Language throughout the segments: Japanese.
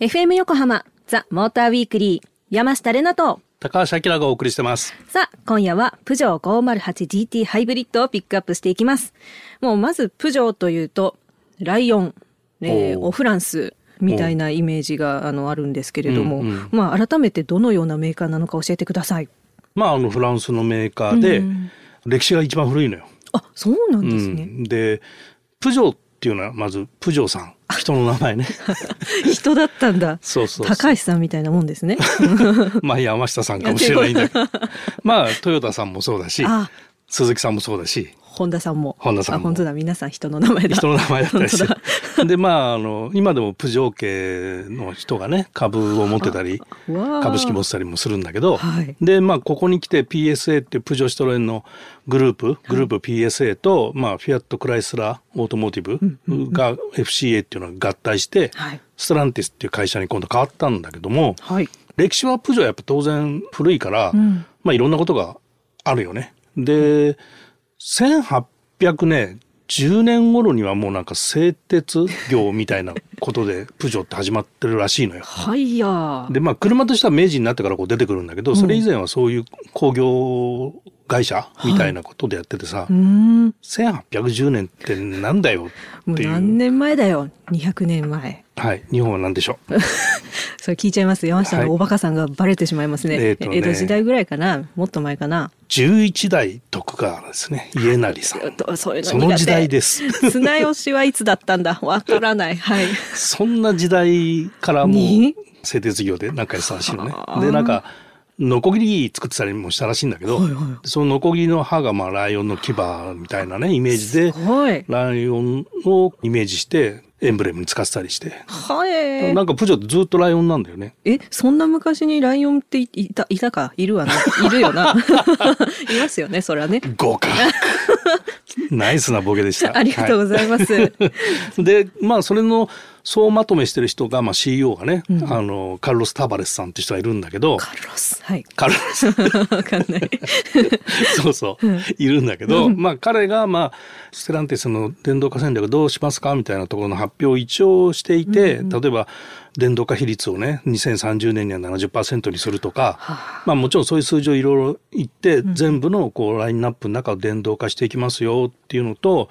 FM 横浜ザ・モーターウィークリー山下れなと高橋明がお送りしてます。さあ今夜はプジョー 508GT ハイブリッドをピックアップしていきますもうまずプジョーというとライオン、えー、おフランスみたいなイメージがあのあるんですけれども、うんうんまあ改めてどのようなメーカーなのか教えてくださいまあ、あのフランスのメーカーで、うん歴史が一番古いのよ。あそうなんですうね、ん、で、プジョーっていうのはまずプジョーさん、人の名前ね。人だったんだ。そうそう高橋さんみたいなもんですね。まあ山下さんかもしれないんだけど、まあトヨタさんもそうだし、あ。鈴木さんもそうだし、本田さんも。本田さんも。あ本当だ。皆さん人の名前だ。人の名前だったりして。で、まあ、あの、今でもプジョー系の人がね、株を持ってたり、株式持ってたりもするんだけど、はい。で、まあ、ここに来て PSA っていうプジョーシトロエンのグループ、グループ PSA と、まあ、フィアット・クライスラー・オートモーティブが FCA っていうのが合体して、はい。ステランティスっていう会社に今度変わったんだけども、はい。歴史はプジョーはやっぱ当然古いから、ん。まあいろんなことがあるよね。で、1800ね、10年頃にはもうなんか製鉄業みたいなことでプジョーって始まってるらしいのよ。はいや。ーで、まあ車としては明治になってからこう出てくるんだけど、それ以前はそういう工業会社みたいなことでやっててさ、うーん1810年ってなんだよっていう。何年前だよ。200年前。はい。日本は何でしょう？それ聞いちゃいます山下はい。のおバカさんがバレてしまいますね,、えーとね。江戸時代ぐらいかな？もっと前かな？11代徳川ですね。家成さん。とそういうの時代ですす。綱吉はいつだったんだ？わからない。はいそんな時代からも製鉄業で仲良さらしいのね。は。あで、なんか、ノコギリ作ってたりもしたらしいんだけど、はいはいそのノコギリの刃がまあライオンの牙みたいなね、イメージで、ライオンをイメージして、エンブレムに使ってたりして。はいなんかプジョーってずっとライオンなんだよね。えそんな昔にライオンっていいたいたか？いるわな。いるよな。いますよねそれはね。豪華 ナイスなボケでした。ありがとうございます、はい。で、まあ、それの総まとめしてる人が、まあ、CEO がね、あの、カルロス・タバレスさんって人がいるんだけど、カルロス。はい。カルロス。わかんない。そうそう、いるんだけど、まあ彼が、まあ、ステランティスの電動化戦略どうしますかみたいなところの発表を一応していて、例えば電動化比率をね、2030年には70%にするとか、まあもちろんそういう数字をいろいろ言って、全部のこうラインナップの中を電動化していきますよっていうのと、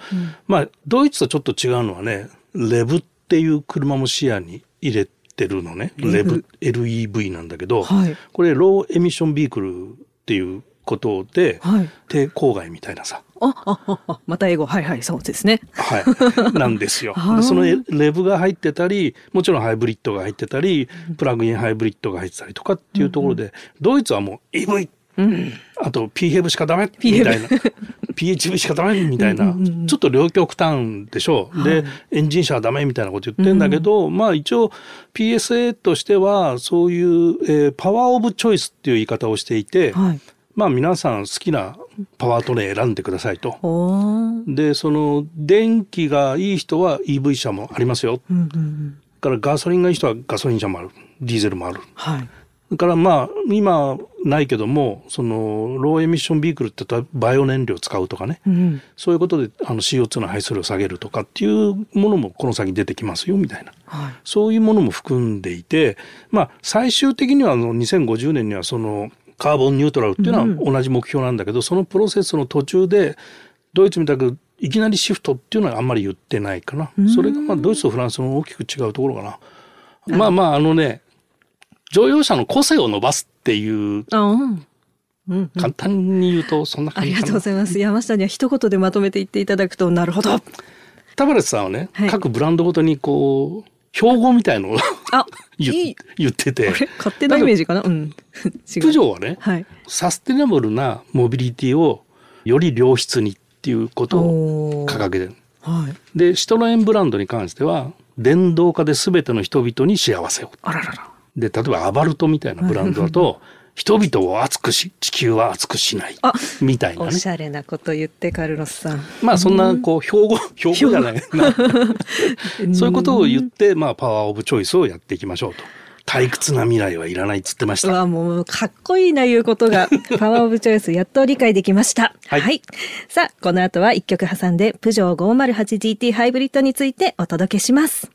まあドイツとちょっと違うのはね、レブっていう車も視野に入れてるのね。レブ。LEV なんだけど、はい。これローエミッションビークルっていうことで、はい。低郊外みたいなさ、ああああまた英語。はいはいそうですね。はい、なんですよ。はい。でそのレブが入ってたり、もちろんハイブリッドが入ってたり、プラグインハイブリッドが入ってたりとかっていうところで、ドイツはもう EV、あと PHEV しかダメ？みたいな。PHEV しかダメ？みたいな、ちょっと両極端でしょ？う。で、エンジン車はダメみたいなこと言ってんだけど、まあ一応 PSA としてはそういう、えーパワーオブチョイスっていう言い方をしていて、はいまあ皆さん好きなパワートレイン選んでくださいと。で、その電気がいい人は EV 車もありますよ。うんうんからガソリンがいい人はガソリン車もある。ディーゼルもある。はいだからまあ今ないけども、そのローエミッションビークルって言ったらバイオ燃料を使うとかね。うんそういうことであの CO2 の排出量を下げるとかっていうものもこの先出てきますよみたいな。はいそういうものも含んでいて、まあ最終的にはあの2050年にはそのカーボンニュートラルっていうのは同じ目標なんだけど、そのプロセスの途中でドイツみたくいきなりシフトっていうのはあんまり言ってないかな。それがまあドイツとフランスの大きく違うところかな。まあまああのね、乗用車の個性を伸ばすっていう、あうん。うん簡単に言うとそんなありがとう。ございます。山下には一言でまとめて言っていただくとなるほど。タバレスさんはね、はい。各ブランドごとにこう、標語みたいのをあ 言ってて。勝手なイメージかな？うん。プジョーはね、はい。サステナブルなモビリティをより良質にっていうことを掲げてる。はい。で、シトロエンブランドに関しては、電動化で全ての人々に幸せを。あらららで、例えばアバルトみたいなブランドだと、人々を熱くし、地球は熱くしないあ。みたいなね。おしゃれなこと言ってカルロスさんまあそんな、こう、標語、標語じゃないな。そういうことを言って、まあパワーオブチョイスをやっていきましょうと。退屈な未来はいらないっつってました。うわ、もう、かっこいいな、言うことが。パワーオブチョイス、やっと理解できました。はいさあ、この後は一曲挟んで、プジョー 508GT ハイブリッドについてお届けします。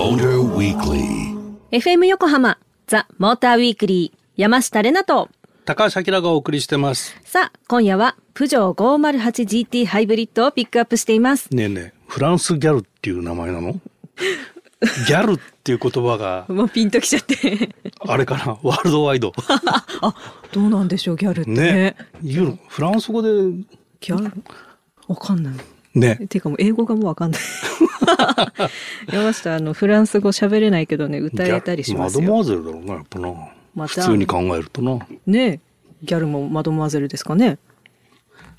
The Motor Weekly. FM 横浜、ザ・モーターウィークリー、山下れなと、高橋明がお送りしてます。さあ、今夜は、プジョー 508GT ハイブリッドをピックアップしています。ねえねえ、フランスギャルっていう名前なの？ギャルっていう言葉が、もうピンときちゃって。あれかな、ワールドワイド。あ、どうなんでしょう、ギャルってね。ね。言うのフランス語で、ギャル？わかんない。ね。ていうかもう英語がもうわかんない。山下、あの、フランス語喋れないけどね、歌えたりしますよ。マドモアゼルだろうな、やっぱな。また普通に考えるとな。もねえギャルもマドモアゼルですかね。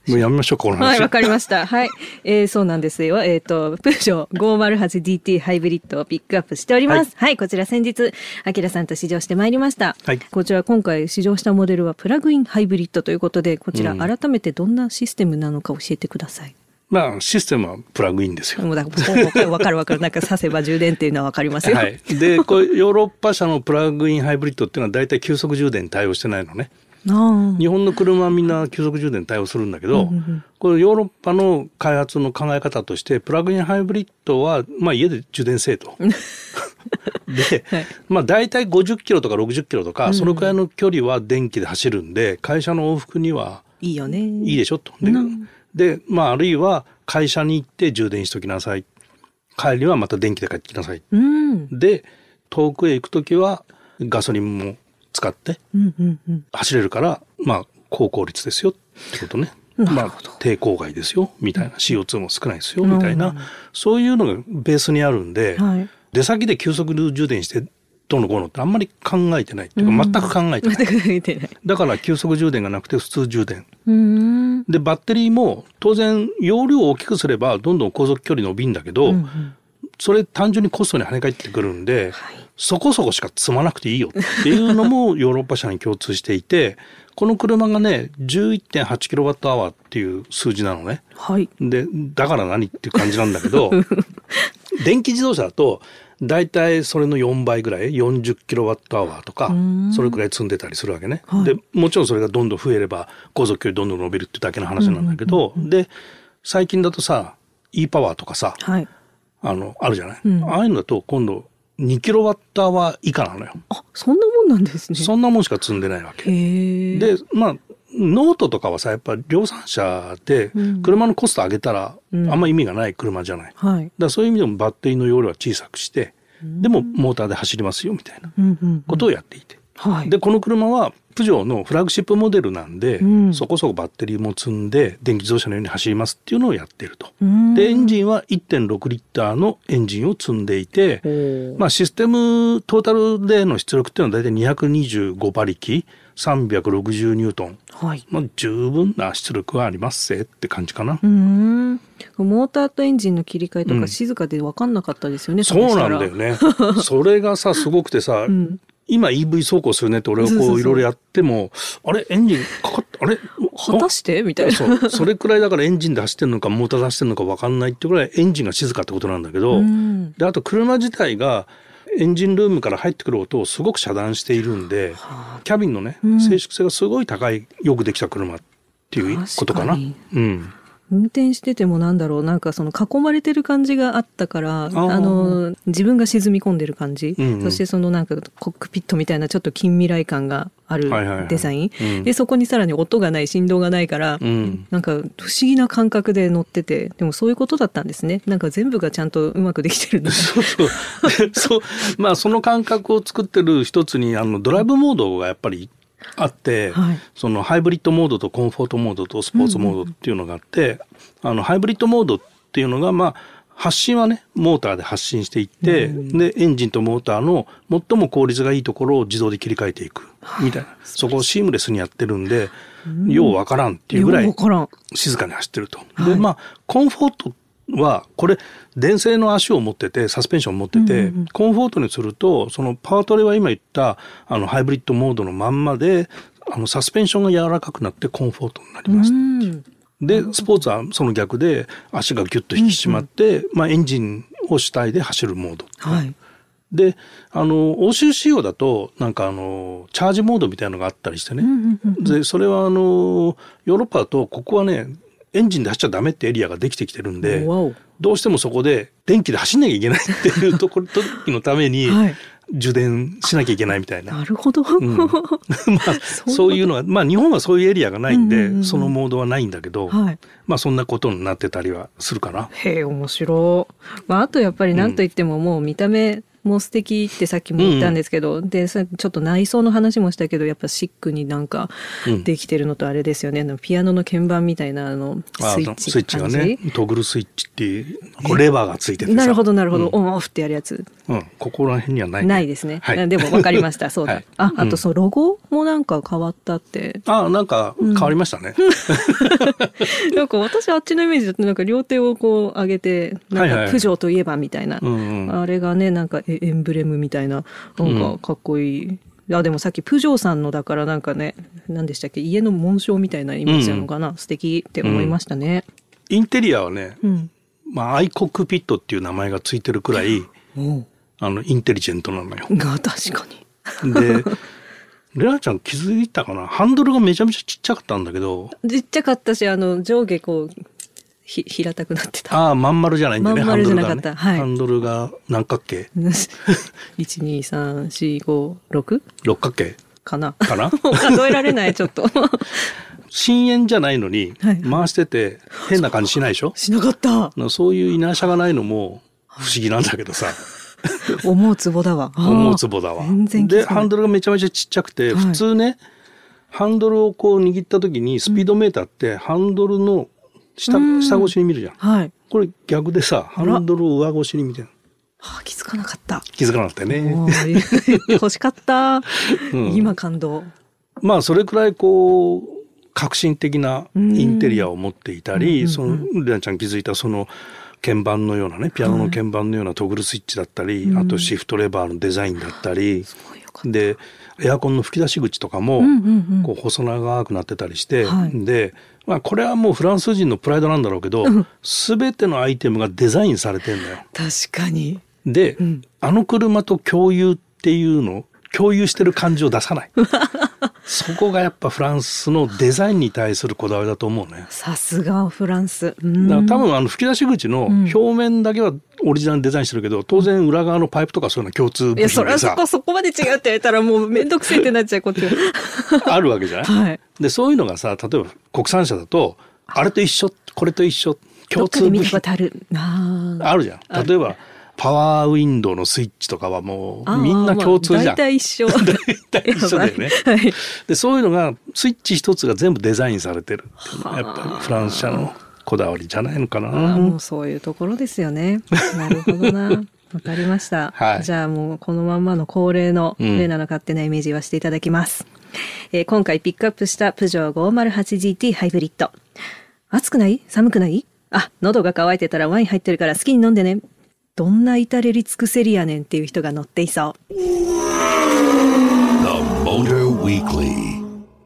うやめましょうか、この話。はい、わかりました。はい。えー、そうなんですよ。えっ、と、プージョー 508DT ハイブリッドをピックアップしております。はい、こちら先日、アキラさんと試乗してまいりました。はいこちら今回試乗したモデルはプラグインハイブリッドということで、こちらうん改めてどんなシステムなのか教えてください。まあ、システムはプラグインですよ。もうだから、わかるわかる。なんか刺せば充電っていうのはわかりますよ。はい。で、これヨーロッパ車のプラグインハイブリッドっていうのは大体急速充電に対応してないのね。日本の車はみんな急速充電に対応するんだけど、これヨーロッパの開発の考え方として、プラグインハイブリッドは、まあ家で充電せえと。で、はいまあ大体50キロとか60キロとか、そのくらいの距離は電気で走るんで、会社の往復にはいいよね。いいでしょと。で、うんでまああるいは会社に行って充電しときなさい。帰りはまた電気で帰ってきなさい。うん。で、遠くへ行くときはガソリンも使って。走れるから、まあ、高効率ですよってことね。まあ、低公害ですよ、みたいな。CO2 も少ないですよ、みたいな。そういうのがベースにあるんで、はい。出先で急速充電して、どうのこうのってあんまり考えてないっていうか、全く考えてない。全く見てない。だから急速充電がなくて普通充電。で、バッテリーも当然容量を大きくすればどんどん航続距離伸びんだけど、それ単純にコストに跳ね返ってくるんで、そこそこしか積まなくていいよっていうのもヨーロッパ車に共通していて、この車がね、11.8キロワットアワーっていう数字なのね。はい。で、だから何っていう感じなんだけど、電気自動車だと、だいたいそれの4倍ぐらい、40キロワットアワーとか、それくらい積んでたりするわけね。はいで、もちろんそれがどんどん増えれば、航続距離どんどん伸びるってだけの話なんだけど、で、最近だとさ、e パワーとかさ、はい。あの、あるじゃない、うんああいうのだと今度2キロワットアワー以下なのよ。あ、そんなもんなんですね。そんなもんしか積んでないわけ。で、まあ、ノートとかはさ、やっぱ量産車でうん車のコスト上げたら、うんあんま意味がない車じゃない。だかはい。らそういう意味でもバッテリーの容量は小さくして、でもモーターで走りますよみたいなうんうん。ことをやっていて。はい。で、この車はプジョーのフラッグシップモデルなんで、うんそこそこバッテリーも積んで電気自動車のように走りますっていうのをやっていると。うんで、エンジンは1.6リッターのエンジンを積んでいて、まあシステムトータルでの出力っていうのは大体225馬力、360ニュートン。はい。まあ十分な出力はありますせって感じかな。うーん。モーターとエンジンの切り替えとうんか静かで分かんなかったですよね。そう試したらなんだよね。それがさ、すごくてさ、ん今 EV 走行するねって俺がそうそうそうこういろいろやっても、あれエンジンかかっあれ？果たして？みたいな。そう。それくらいだからエンジンで走ってるのかモーターで走ってるのか分かんないっていうぐらいエンジンが静かってことなんだけど、うんで、あと車自体がエンジンルームから入ってくる音をすごく遮断しているんで、キャビンのね、ん静粛性がすごい高い、よくできた車っていうことかな。うん。運転しててもなんだろうなんかその囲まれてる感じがあったからあー。の自分が沈み込んでる感じ、うんうん。そしてそのなんかコックピットみたいなちょっと近未来感があるはいはいはい。デザイン、うん。でそこにさらに音がない振動がないから、うん。なんか不思議な感覚で乗っててでもそういうことだったんですね。なんか全部がちゃんとうまくできてる そうそう。そう。まあその感覚を作ってる一つに、あの、ドライブモードがやっぱりあって、はい。そのハイブリッドモードとコンフォートモードとスポーツモードっていうのがあって、あの、ハイブリッドモードっていうのが、まあ、発信はね、モーターで発信していって、で、エンジンとモーターの最も効率がいいところを自動で切り替えていく、みたいな。そこをシームレスにやってるんで、ようわからんっていうぐらい静かに走ってると。はい。で、まあ、コンフォートは、これ、電線の足を持ってて、サスペンションを持ってて、コンフォートにすると、そのパワートレは今言った、あの、ハイブリッドモードのまんまで、あの、サスペンションが柔らかくなってコンフォートになります。う。ん。で、スポーツはその逆で、足がギュッと引き締まって、まあ、エンジンを主体で走るモード。はい。であの欧州仕様だとなんかあのチャージモードみたいなのがあったりしてね、でそれはあのヨーロッパだとここはねエンジンで走っちゃダメってエリアができてきてるんでどうしてもそこで電気で走んなきゃいけないっていうところ時のために はい充電しなきゃいけないみたいな。なるほど。うん まあ、そういうのは、まあ日本はそういうエリアがないんで、うんうんうんそのモードはないんだけど、はい。まあそんなことになってたりはするかな。へえ、面白い。まあ、あとやっぱり何と言ってももう見た目も素敵ってさっきも言ったんですけど、で、さちょっと内装の話もしたけど、やっぱシックになんかうんできてるのとあれですよね。あのピアノの鍵盤みたいなあのあスイッチ。スイッチがね、トグルスイッチっていう、レバーがついててさ。なるほど、なるほど。うんオンオフってやるやつ。うん、ここら辺にはない、ないですね。はい、でも分かりました。そうだ。はいあ、あうんとそのロゴもなんか変わったって。あなんか変わりましたね。なんか私あっちのイメージだとなんか両手をこう上げて、なんはいはいかプジョーといえばみたいな。うんうんあれがね、なんかエエンブレムみたいな、なんかかっこいい。いやでもさっきプジョーさんのだからなんかね、何でしたっけ？家の紋章みたいなイメージなのかな、素敵って思いましたね。インテリアはね、うん。まあアイコックピットっていう名前がついてるくらい、おあの、インテリジェントなのよ。が 確かに。で、レナちゃん気づいたかな？ハンドルがめちゃめちゃちっちゃかったんだけど、ちっちゃかったし、あの上下こう、ひ平たくなってた。ああ、まん丸じゃないんだよね、まん丸じゃなハンドルが、ね。はいハンドルが何角形？1、2、3、4、5、6? 六角形かな。かな？数えられない、ちょっと。深淵じゃないのにはい回してて変な感じしないでしょ？しなかった。そういうイナーシャがないのも不思議なんだけどさ。思うツボだわ。思うツボだわで、ハンドルがめちゃめちゃちっちゃくて、はい普通ね、ハンドルをこう握った時にスピードメーターってハンドルの下,、うん下越しに見るじゃん。はい。これ逆でさ、ハンドルを上越しに見てる。はあ、気づかなかった。気づかなくてね。もう 欲しかった。うん今感動。まあそれくらいこう、革新的なインテリアを持っていたり、うんその、レナちゃん気づいたその、鍵盤のようなね、ピアノの鍵盤のようなトグルスイッチだったり、うん。あとシフトレバーのデザインだったり、ごいよかった。で、エアコンの吹き出し口とかも、うんうんうん。こう細長くなってたりして、はい。で、まあこれはもうフランス人のプライドなんだろうけどうん、てのアイテムがデザインされてんだよ。確かに。で、うん。あの車と共有っていうの、共有してる感じを出さない。そこがやっぱフランスのデザインに対するこだわりだと思うね。さすがフランス。うんだから多分あの吹き出し口の表面だけはオリジナルにデザインしてるけど、当然裏側のパイプとかそういうのは共通部いや、そ品でされはそこ、そこまで違うって言われたらもうめんどくせえってなっちゃう、こっ。あるわけじゃない、はい。でそういうのがさ例えば国産車だとあれと一緒これと一緒共通部品。あるじゃん例えばパワーウィンドウのスイッチとかはもうみんな共通じゃん。大体一緒。大体一緒だよね はい。でそういうのがスイッチ一つが全部デザインされてるってやっぱりフランス車のこだわりじゃない？のかな。もうそういうところですよね。なるほどな。わかりました。はいじゃあもうこのまんまの恒例のうんレナの勝手なイメージはしていただきます。えー今回ピックアップしたプジョー 508GT ハイブリッド。暑くない？寒くない？あ、喉が渇いてたらワイン入ってるから好きに飲んでね。どんな至れり尽くせりやねんっていう人が乗っていそう。The Motor Weekly.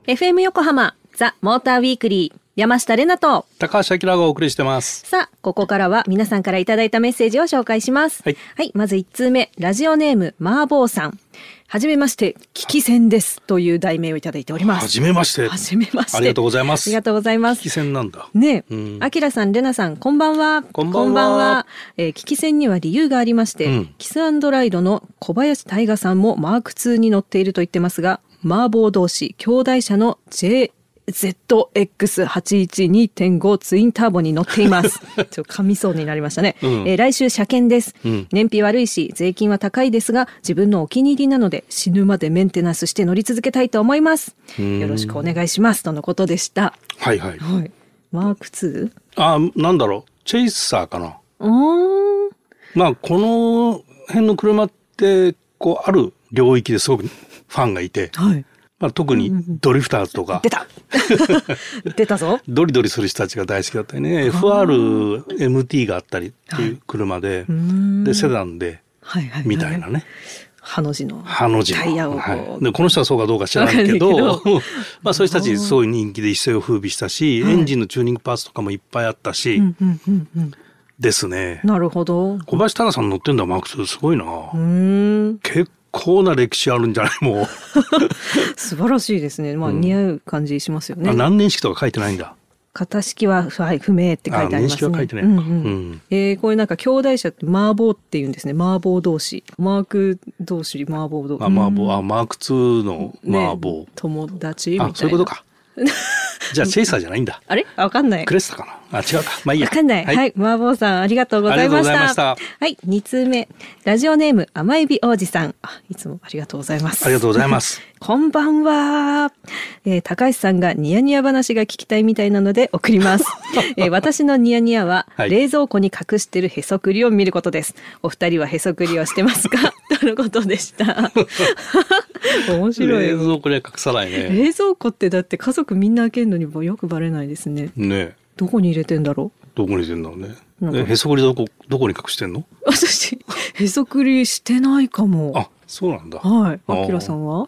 FM 横浜ザ・モーターウィークリー山下れなと高橋明がお送りしてます。さあ、ここからは皆さんからいただいたメッセージを紹介します。はいまず1通目、ラジオネーム、マーボーさん。はじめまして、危機戦です。という題名をいただいております。はじめまして。はじめまして。ありがとうございます。ありがとうございます危機。戦なんだ。ねうんえ、あきらさん、れなさん、こんばんは。こんばんはえー危機戦には理由がありまして、うんキスライドの小林大河さんもマーク2に乗っていると言ってますが、麻婆同士、兄弟車の JZX812.5 ツインターボに乗っています。ちょっと噛みそうになりましたね。うんえー来週車検です、うん燃費悪いし、税金は高いですが、自分のお気に入りなので、死ぬまでメンテナンスして乗り続けたいと思います。うんよろしくお願いします。とのことでした。はいはい。はい。マーク 2? あ、なんだろう？チェイサーかな？うーん。まあ、この辺の車って、こう、ある領域ですごくファンがいて、はい。まあ、特にドリフターズとか出、た 出たぞ。ドリドリする人たちが大好きだったりね、FRMT があったりっていう車で、んで、セダンで、はいはい。みたいな。ね。ハの字の。タイヤをはい、でこの人はそうかどうか知らないけどまあそういう人たちすごい人気で一世を風靡したし、はいエンジンのチューニングパーツとかもいっぱいあったし、うんうんうんうん。ですね。なるほど。小林忠さん乗ってんだマーク2すごいな。結構な歴史あるんじゃない？もう。素晴らしいですね。まあ、うん似合う感じしますよねあ。何年式とか書いてないんだ？型式は、はい、不明って書いてありますね。あ年式は書いてないうんうんうんえーこれなんか兄弟車って麻婆って言うんですね。麻婆同士。マーク同士、麻婆同士。あ、麻婆、あ、うんマーク2のね麻婆。友達みたいな。あ、そういうこと。か。じゃあチェイサーじゃないんだ。あれ？あわかんないク。レスタかな？あ、違うか。まあいいや。わかんない。はい、麻婆さん、ありがとうございました。ありがとうございましたはい、二通目。ラジオネーム、甘エビ王子さん。あ、いつもありがとうございます。ありがとうございます。こんばんは、えー高橋さんがニヤニヤ話が聞きたいみたいなので送ります。えー私のニヤニヤは、はい冷蔵庫に隠してるへそくりを見ることです。お二人はへそくりをしてますか？とのことでした。面白い冷よ。蔵庫には隠さないね。冷蔵庫ってだって家族みんな開けるのにもよくバレないですね。ねどこに入れてんだろう？どこにいるんだろうねへそくりどこ、どこに隠してんの？私、へそくりしてないかも。あ、そうなんだ。はい。あきらさんは？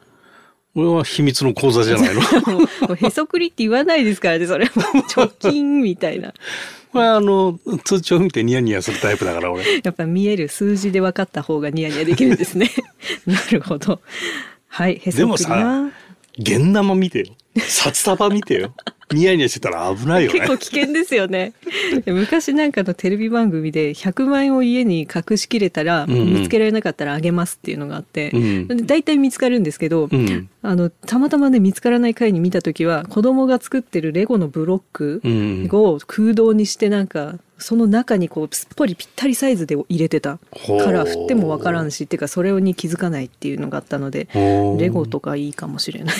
俺は秘密の講座じゃないの？へそくりって言わないですからね、それも。貯金みたいな。これあの、通帳見てニヤニヤするタイプだから俺。やっぱ見える数字で分かった方がニヤニヤできるんですね。なるほど。はい、へ。でもさ現生見てよ。札束見てよ。ニヤニヤしてたら危ないよね結。構危険ですよね。昔なんかのテレビ番組で100万円を家に隠しきれたら、うんうん見つけられなかったらあげますっていうのがあって、うんで大体見つかるんですけど、うん。あのたまたまね見つからない回に見た時は子供が作ってるレゴのブロックうん。を空洞にしてなんかその中にこうすっぽりぴったりサイズで入れてたから振ってもわからんしっていうかそれに気づかないっていうのがあったのでレゴとかいいかもしれない。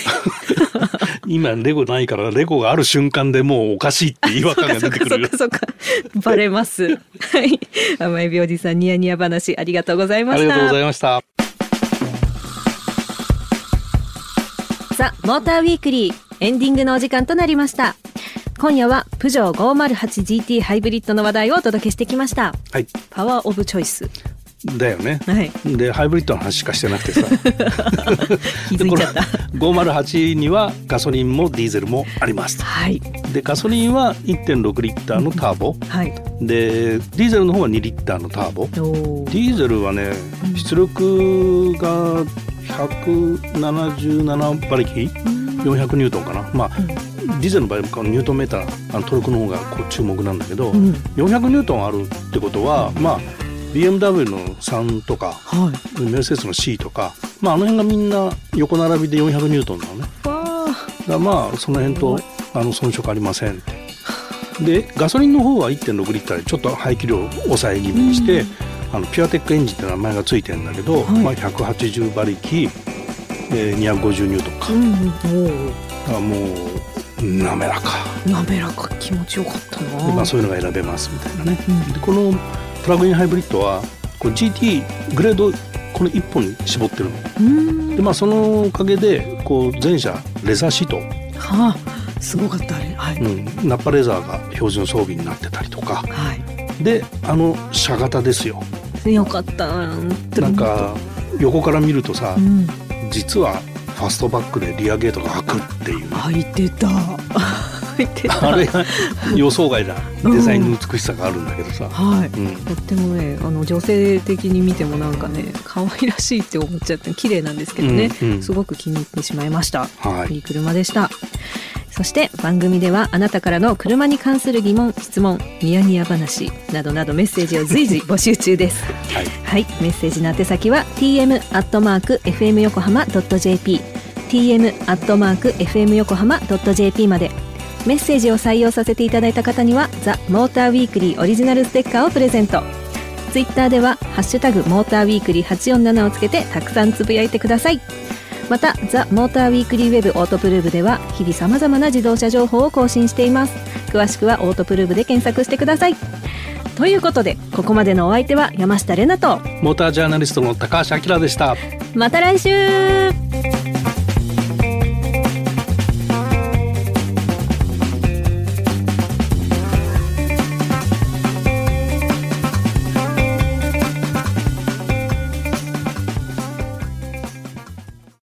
今レゴないからレゴがある瞬間でもうおかしいって違和感が出てくるっ かそっかバレます。はい。甘えびおじさんニヤニヤ話ありがとうございました。ありがとうございました。さあ、モーターウィークリー、エンディングのお時間となりました。今夜は、プジョー 508GT ハイブリッドの話題をお届けしてきました。はい。パワーオブチョイス。だよね。はい。で、ハイブリッドの話しかしてなくてさ。気づいちゃった。508にはガソリンもディーゼルもあります。はい。で、ガソリンは1.6リッターのターボ。はい。で、ディーゼルの方は2リッターのターボ。おデーィーゼルはね、出力が177馬力？400ニュートンかな。まあ、ディーゼルの場合はニュートンメーター、あのトルクの方がこう注目なんだけど、うん。400ニュートンあるってことは、まあ、BMW の3とか、はい。メルセデスの C とか、まあ、あの辺がみんな横並びで400ニュートンなのね。だまあその辺とあの遜色ありませんでガソリンの方は1.6リッターでちょっと排気量を抑え気味にして、あのピュアテックエンジンって名前がついてるんだけど、はいまあ、180馬力、えー、250ニュートンか、うん。おだからもう滑らかお。滑らか気持ちよかったな。で、まあ、そういうのが選べますみたいなね、うんでこのプラグインハイブリッドはこう GT グレードこの1本に絞ってるのうん。でまあそのおかげでこう前車レザーシートはあ。すごかったあれ。はい。うん、ナッパレザーが標準装備になってたりとかはい。であの車型ですよよかったな。なんか横から見るとさ、うん。実はファストバックでリアゲートが開くっていうね開いてた。あれが予想外なデザインの美しさがあるんだけどさ、はい。うん、とってもねあの女性的に見てもなんかね可愛らしいって思っちゃって綺麗なんですけどね、うんうん。すごく気に入ってしまいました、はい。いい車でした。そして番組ではあなたからの車に関する疑問質問ニヤニヤ話などなどメッセージを随時募集中です。はい。はい。メッセージの宛先は tm アットマーク fm 横浜 .jp tm アットマーク fm 横浜 .jp までメッセージを採用させていただいた方にはザ・モーターウィークリーオリジナルステッカーをプレゼント。ツイッターでは「ハッシュタグモーターウィークリー847」をつけてたくさんつぶやいてください。またザ・モーターウィークリーウェブオートプルーブでは日々さまざまな自動車情報を更新しています。詳しくはオートプルーブで検索してください。ということでここまでのお相手は山下れなとモータージャーナリストの高橋明でした。また来週